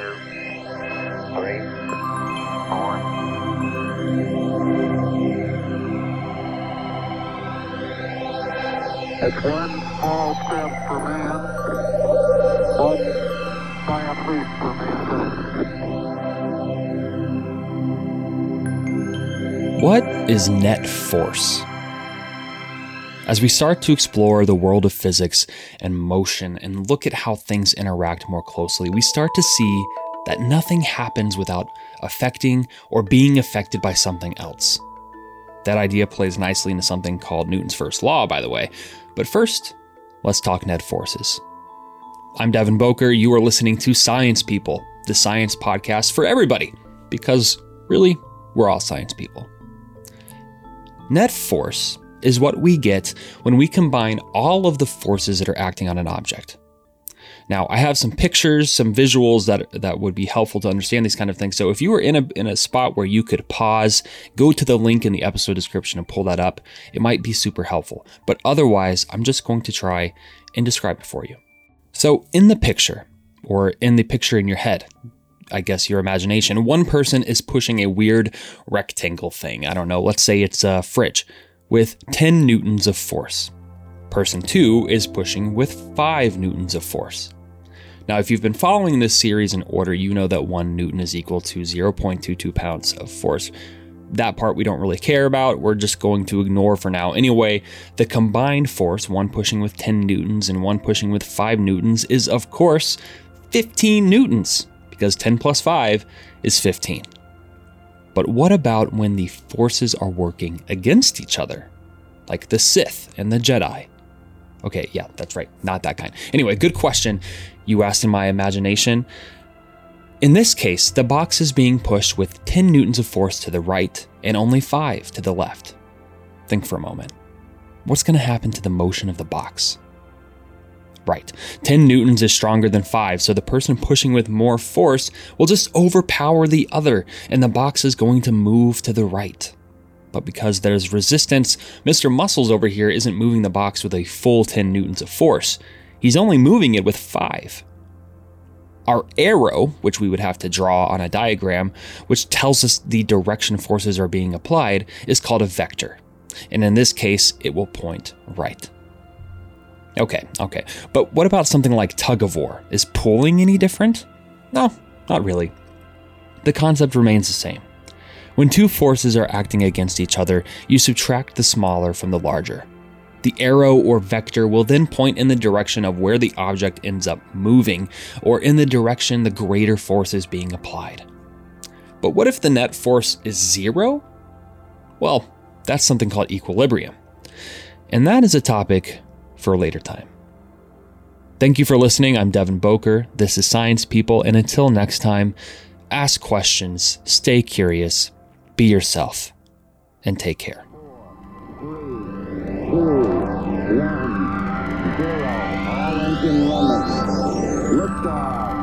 two, three, four. It's one small step for man, one giant leap for mankind. What is net force? As we start to explore the world of physics and motion and look at how things interact more closely, we start to see that nothing happens without affecting or being affected by something else. That idea plays nicely into something called Newton's first law, by the way. But first, let's talk net forces. I'm Devin Boker. You are listening to Science People, the science podcast for everybody, because really, we're all science people. Net force is what we get when we combine all of the forces that are acting on an object. Now, I have some pictures, some visuals that that would be helpful to understand these kind of things. So if you were in a in a spot where you could pause, go to the link in the episode description and pull that up, it might be super helpful. But otherwise, I'm just going to try and describe it for you. So, in the picture or in the picture in your head, I guess your imagination, one person is pushing a weird rectangle thing. I don't know, let's say it's a fridge with 10 newtons of force. Person 2 is pushing with 5 newtons of force. Now, if you've been following this series in order, you know that 1 Newton is equal to 0.22 pounds of force. That part we don't really care about. We're just going to ignore for now. Anyway, the combined force, one pushing with 10 newtons and one pushing with 5 newtons, is of course 15 newtons, because 10 plus 5 is 15. But what about when the forces are working against each other? Like the Sith and the Jedi. Okay, yeah, that's right. Not that kind. Anyway, good question you asked in my imagination. In this case, the box is being pushed with 10 newtons of force to the right and only 5 to the left. Think for a moment. What's going to happen to the motion of the box? Right, 10 newtons is stronger than 5, so the person pushing with more force will just overpower the other, and the box is going to move to the right. But because there's resistance, Mr. Muscles over here isn't moving the box with a full 10 newtons of force. He's only moving it with 5. Our arrow, which we would have to draw on a diagram, which tells us the direction forces are being applied, is called a vector. And in this case, it will point right. Okay, okay. But what about something like tug of war? Is pulling any different? No, not really. The concept remains the same. When two forces are acting against each other, you subtract the smaller from the larger. The arrow or vector will then point in the direction of where the object ends up moving, or in the direction the greater force is being applied. But what if the net force is zero? Well, that's something called equilibrium. And that is a topic for a later time. Thank you for listening. I'm Devin Boker. This is Science People. And until next time, ask questions, stay curious, be yourself, and take care. All engine running. Liftoff.